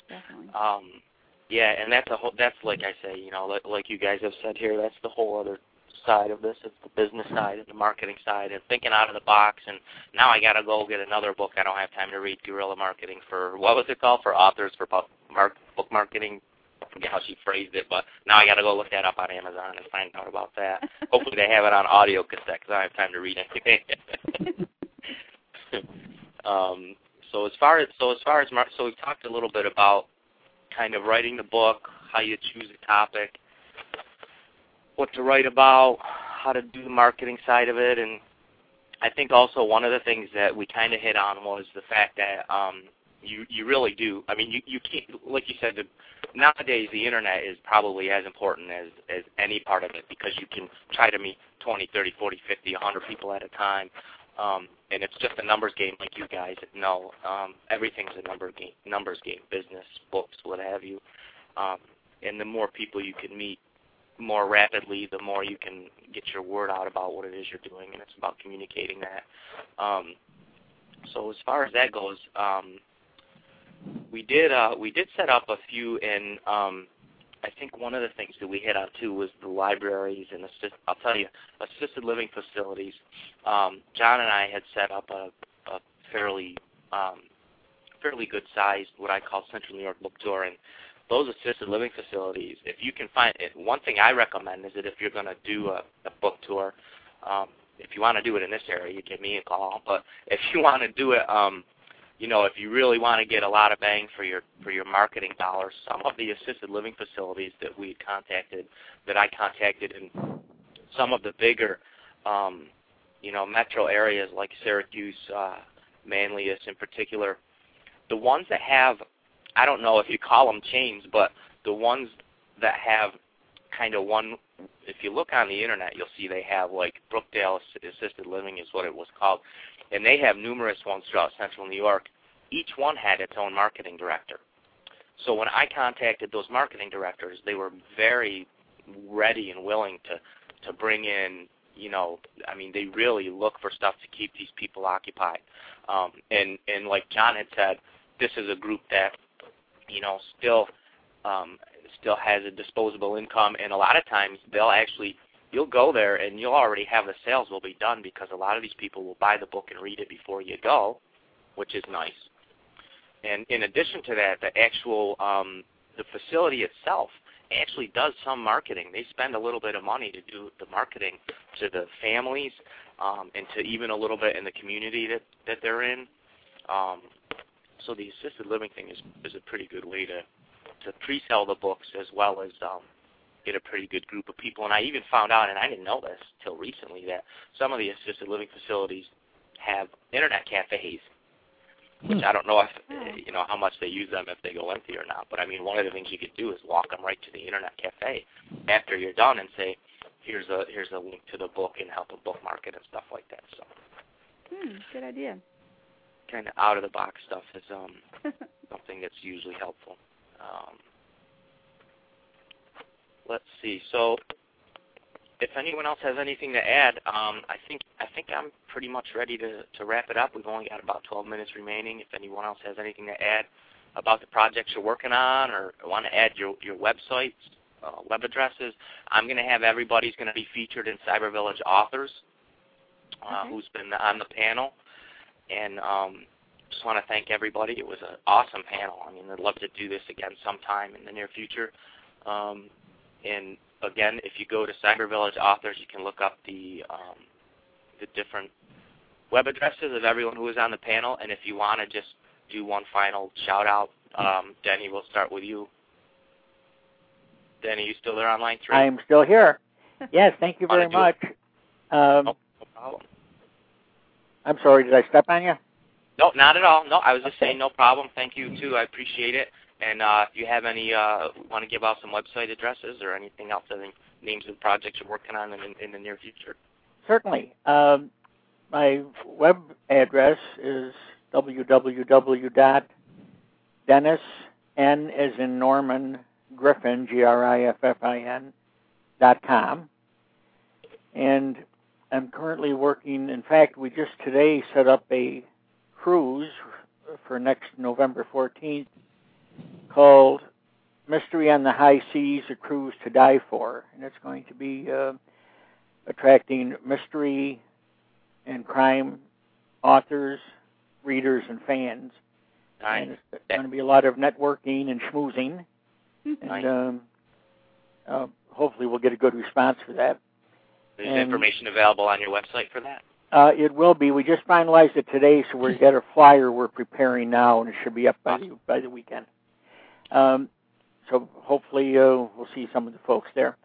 Definitely. Um, yeah, and that's a whole. That's like I say, you know, like, like you guys have said here, that's the whole other side of this. It's the business side and the marketing side, and thinking out of the box. And now I got to go get another book. I don't have time to read Guerrilla Marketing for what was it called for authors for bu- mark, book marketing. Forget how she phrased it, but now I got to go look that up on Amazon and find out about that. Hopefully they have it on audio cassette because I don't have time to read anything. [laughs] um, so as far as so as far as so we've talked a little bit about kind of writing the book, how you choose a topic, what to write about, how to do the marketing side of it, and I think also one of the things that we kind of hit on was the fact that um, you you really do. I mean, you you can't like you said. The, nowadays, the internet is probably as important as as any part of it because you can try to meet 20, 30, 40, 50, 100 people at a time, um, and it's just a numbers game, like you guys know. Um, everything's a number game, numbers game, business, books, what have you. Um, and the more people you can meet more rapidly, the more you can get your word out about what it is you're doing, and it's about communicating that. Um, so as far as that goes, um, we did uh, we did set up a few, and um, I think one of the things that we hit on too was the libraries and assist, I'll tell you assisted living facilities. Um, John and I had set up a, a fairly um, fairly good sized what I call Central New York book tour, and those assisted living facilities, if you can find it, one thing I recommend is that if you're going to do a, a book tour, um, if you want to do it in this area, you give me a call. But if you want to do it, um, you know, if you really want to get a lot of bang for your for your marketing dollars, some of the assisted living facilities that we contacted, that I contacted in some of the bigger, um, you know, metro areas like Syracuse, uh, Manlius in particular, the ones that have I don't know if you call them chains, but the ones that have kind of one, if you look on the internet, you'll see they have like Brookdale Assisted Living is what it was called, and they have numerous ones throughout Central New York. Each one had its own marketing director. So when I contacted those marketing directors, they were very ready and willing to to bring in you know i mean they really look for stuff to keep these people occupied um and and like john had said this is a group that you know, still um, still has a disposable income, and a lot of times they'll actually you'll go there and you'll already have the sales will be done because a lot of these people will buy the book and read it before you go, which is nice. And in addition to that, the actual um, the facility itself actually does some marketing. They spend a little bit of money to do the marketing to the families um, and to even a little bit in the community that that they're in. Um, so the assisted living thing is is a pretty good way to to pre-sell the books as well as um, get a pretty good group of people. And I even found out, and I didn't know this till recently, that some of the assisted living facilities have internet cafes. Which I don't know if hmm. you know how much they use them if they go empty or not. But I mean, one of the things you could do is walk them right to the internet cafe after you're done and say, "Here's a here's a link to the book and help them bookmark it and stuff like that." So, hmm, good idea kind of out of the box stuff is um, [laughs] something that's usually helpful. Um, let's see. So, if anyone else has anything to add, um, I think I think I'm pretty much ready to to wrap it up. We've only got about 12 minutes remaining. If anyone else has anything to add about the projects you're working on, or want to add your your websites, uh, web addresses, I'm going to have everybody's going to be featured in Cyber Village Authors, uh, okay. who's been on the panel. And um, just want to thank everybody. It was an awesome panel. I mean, I'd love to do this again sometime in the near future. Um, and again, if you go to Cyber Village Authors, you can look up the um, the different web addresses of everyone who was on the panel. And if you want to just do one final shout out, um, Denny, we'll start with you. Denny, you still there on line three? I am still here. Yes, thank you [laughs] very much. Um, no, problem. I'm sorry, did I step on you? No, not at all. No, I was just okay. saying no problem. Thank you too. I appreciate it. And uh, if you have any, uh, want to give out some website addresses or anything else, think names of projects you're working on in, in the near future. Certainly. Um, my web address is www.dennis, N as in Norman, Griffin, G-R-I-F-F-I-N, dot com. And I'm currently working. In fact, we just today set up a cruise for next November 14th called Mystery on the High Seas: A Cruise to Die For, and it's going to be uh, attracting mystery and crime authors, readers, and fans. Nice. And it's going to be a lot of networking and schmoozing, and um, uh, hopefully we'll get a good response for that. Is information available on your website for that? Uh, it will be. We just finalized it today, so we've got a flyer we're preparing now, and it should be up by the by the weekend. Um, so hopefully uh, we'll see some of the folks there.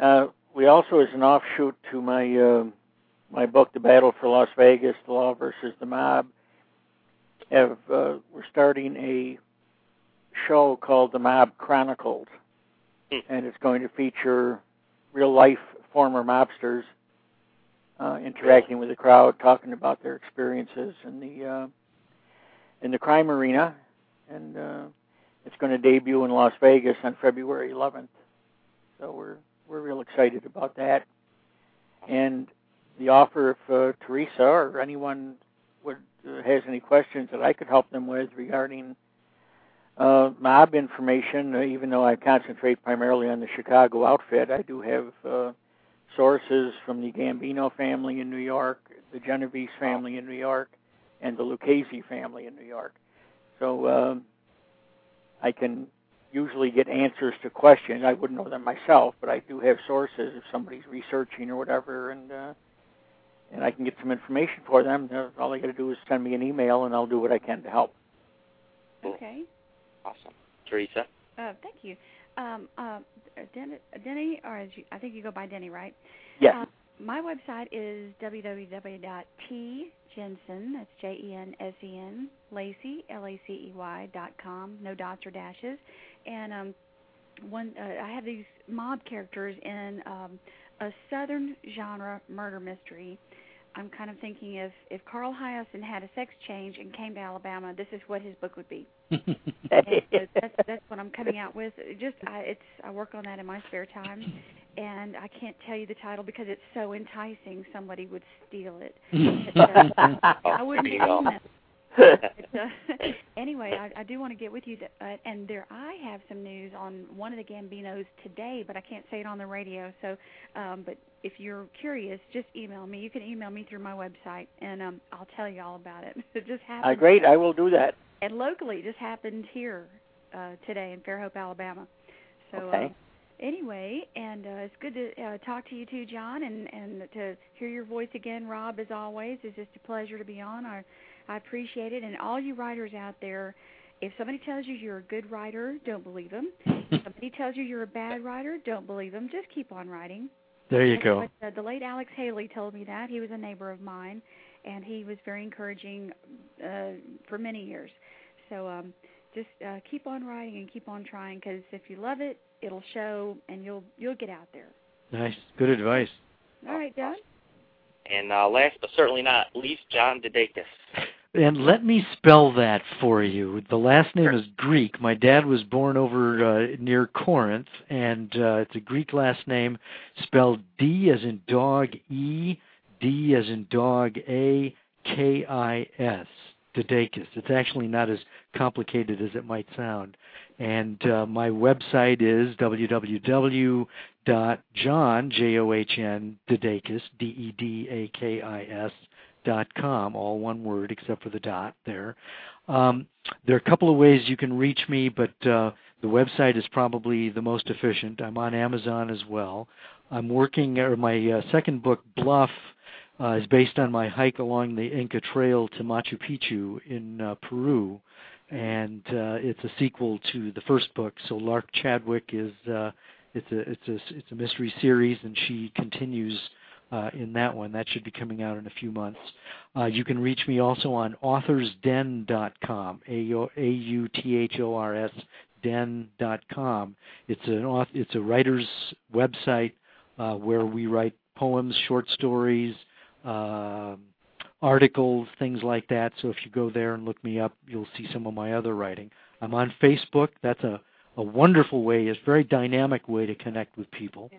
Uh, we also, as an offshoot to my uh, my book, The Battle for Las Vegas: The Law versus the Mob, have uh, we're starting a show called The Mob Chronicles, Hmm. and it's going to feature real life former mobsters uh, interacting with the crowd, talking about their experiences in the uh, in the crime arena, and uh, it's going to debut in Las Vegas on February 11th. So we're we're real excited about that, and the offer if uh, Theresa or anyone would uh, has any questions that I could help them with regarding uh, mob information, uh, even though I concentrate primarily on the Chicago outfit, I do have uh, sources from the Gambino family in New York, the Genovese family in New York, and the Lucchese family in New York. So um, I can usually get answers to questions. I wouldn't know them myself, but I do have sources if somebody's researching or whatever, and uh, and I can get some information for them. Uh, All they got to do is send me an email, and I'll do what I can to help. Okay. Awesome. Theresa? Uh, thank you. Um, uh, Denny, Denny, or as you, I think you go by Denny, right? Yes. Uh, my website is www.tjensen, that's J-E-N-S-E-N, Lacey, L-A-C-E-Y, dot com, no dots or dashes. And um, one, uh, I have these mob characters in um, a southern genre murder mystery. I'm kind of thinking if if Carl Hiaasen had a sex change and came to Alabama, this is what his book would be. [laughs] So that's that's what I'm coming out with. It Just I it's I work on that in my spare time, and I can't tell you the title because it's so enticing. Somebody would steal it. [laughs] But, uh, I wouldn't there you it. But, uh, [laughs] anyway, I, I do want to get with you, that, uh, and there I have some news on one of the Gambinos today, but I can't say it on the radio. So, um, but if you're curious, just email me. You can email me through my website, and um, I'll tell you all about it. [laughs] It just happened. Uh, great, I will do that. And locally, it just happened here uh, today in Fairhope, Alabama. So. Okay. Uh, Anyway, and uh, it's good to uh, talk to you too, John, and and to hear your voice again, Rob. As always, it's just a pleasure to be on. I I appreciate it, and all you writers out there, if somebody tells you you're a good writer, don't believe them. [laughs] If somebody tells you you're a bad writer, don't believe them. Just keep on writing. there you That's go. what, uh, the late Alex Haley told me that. He was a neighbor of mine, and he was very encouraging uh, for many years. So um, just uh, keep on writing and keep on trying because if you love it, it'll show, and you'll you'll get out there. Nice. Good advice. All right, John. And uh, last but certainly not least, John DeDakis. [laughs] And let me spell that for you. The last name is Greek. My dad was born over uh, near Corinth, and uh, it's a Greek last name spelled D as in dog, E, D as in dog, A, K I S. DeDakis. It's actually not as complicated as it might sound. And uh, my website is www.john, J-O-H-N, DeDakis, D-E-D-A-K-I-S, dot com, all one word except for the dot there. Um, there are a couple of ways you can reach me, but uh, the website is probably the most efficient. I'm on Amazon as well. I'm working, or my uh, second book, Bluff, uh, is based on my hike along the Inca Trail to Machu Picchu in uh, Peru, and uh, it's a sequel to the first book. So Lark Chadwick is uh, it's a it's a it's a mystery series, and she continues uh, in that one. That should be coming out in a few months. Uh, you can reach me also on authorsden.com, A-U-T-H-O-R-S, den.com. It's an it's a writer's website uh, where we write poems, short stories, uh, articles, things like that. So if you go there and look me up, you'll see some of my other writing. I'm on Facebook. That's a, a wonderful way, it's a very dynamic way to connect with people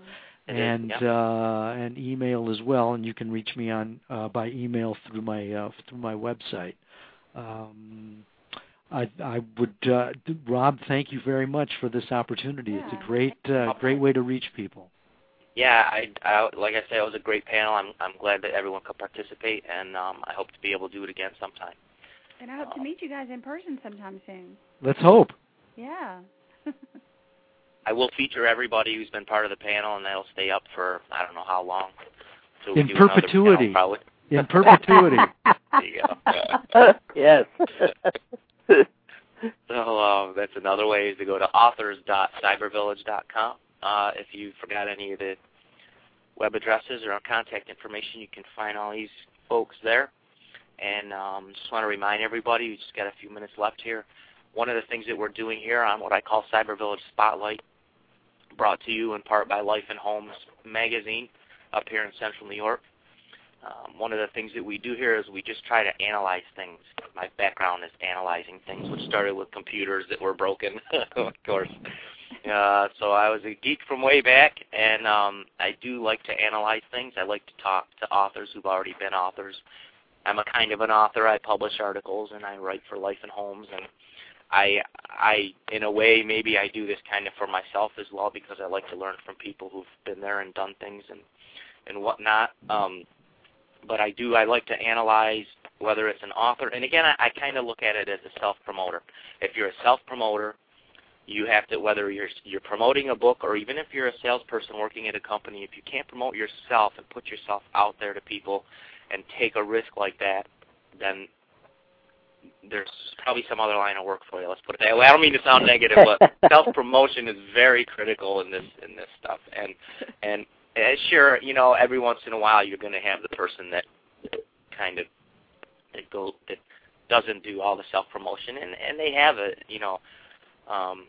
and yeah. uh, and email as well. And you can reach me on uh, by email through my uh, through my website. Um, I, I would, uh, Rob, thank you very much for this opportunity. It's a great uh, great way to reach people. Yeah, I, I like I said, it was a great panel. I'm I'm glad that everyone could participate, and um, I hope to be able to do it again sometime. And I hope to meet you guys in person sometime soon. Let's hope. Yeah. [laughs] I will feature everybody who's been part of the panel, and that'll stay up for I don't know how long. So In do another panel, perpetuity. probably. In perpetuity. [laughs] [laughs] There you go. yes. So um, that's another way is to go to authors.cybervillage.com. Uh, if you forgot any of the web addresses or our contact information, you can find all these folks there. And um, just want to remind everybody, we just got a few minutes left here. One of the things that we're doing here on what I call Cyber Village Spotlight, brought to you in part by Life and Homes magazine up here in central New York. Um, one of the things that we do here is we just try to analyze things. My background is analyzing things, which started with computers that were broken, [laughs] of course. Uh, so I was a geek from way back, and um, I do like to analyze things. I like to talk to authors who've already been authors. I'm a kind of an author. I publish articles and I write for Life and Homes, and I, I, in a way, maybe I do this kind of for myself as well because I like to learn from people who've been there and done things and and whatnot. Um, but I do. I like to analyze whether it's an author, and again, I, I kind of look at it as a self promoter. If you're a self promoter, you have to whether you're you're promoting a book or even if you're a salesperson working at a company, if you can't promote yourself and put yourself out there to people and take a risk like that, then there's probably some other line of work for you. Let's put it that way. I don't mean to sound negative, but [laughs] self promotion is very critical in this in this stuff. And and and sure, you know, every once in a while you're going to have the person that kind of that go that doesn't do all the self promotion, and and they have a you know um,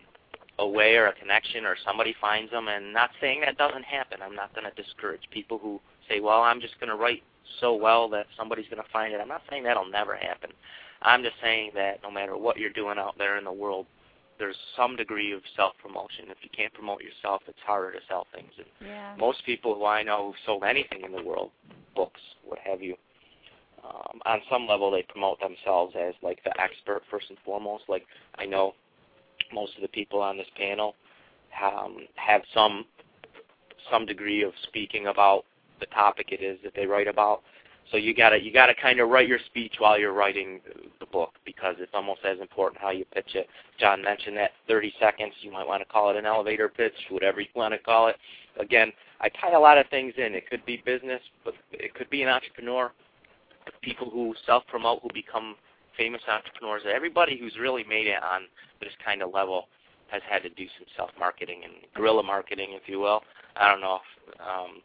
a way or a connection, or somebody finds them. And not saying that doesn't happen. I'm not going to discourage people who say, well, I'm just going to write so well that somebody's going to find it. I'm not saying that'll never happen. I'm just saying that no matter what you're doing out there in the world, there's some degree of self-promotion. If you can't promote yourself, it's harder to sell things. And yeah. most people who I know who've sold anything in the world, books, what have you, um, on some level they promote themselves as like the expert first and foremost. Like I know most of the people on this panel um, have some some degree of speaking about the topic it is that they write about. So you gotta you gotta kind of write your speech while you're writing the book because it's almost as important how you pitch it. John mentioned that 30 seconds. You might want to call it an elevator pitch, whatever you want to call it. Again, I tie a lot of things in. It could be business, but it could be an entrepreneur. People who self-promote, who become famous entrepreneurs. Everybody who's really made it on this kind of level has had to do some self-marketing and guerrilla marketing, if you will. I don't know if um,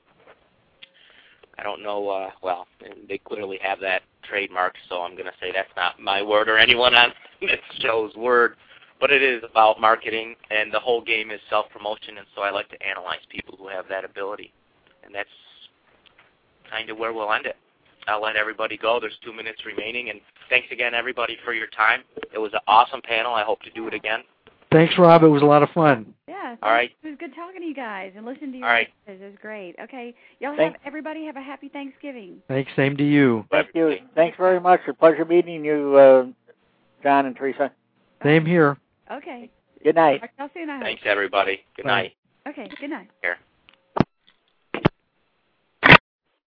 I don't know. Uh, well, they clearly have that trademark, so I'm going to say that's not my word or anyone on this show's word. But it is about marketing, and the whole game is self-promotion, and so I like to analyze people who have that ability, and that's kind of where we'll end it. I'll let everybody go. There's two minutes remaining, and thanks again, everybody, for your time. It was an awesome panel. I hope to do it again. Thanks, Rob. It was a lot of fun. Yeah. All right. It was good talking to you guys and listening to your All right. It was great. Okay. Y'all have everybody have a happy Thanksgiving. Thanks. Same to you. Thank you. Thanks very much. A pleasure meeting you, uh, John and Theresa. Same here. Okay. Good night. Talk to y'all soon, I hope. Thanks, everybody. Good Bye. night. Okay. Good night. Here.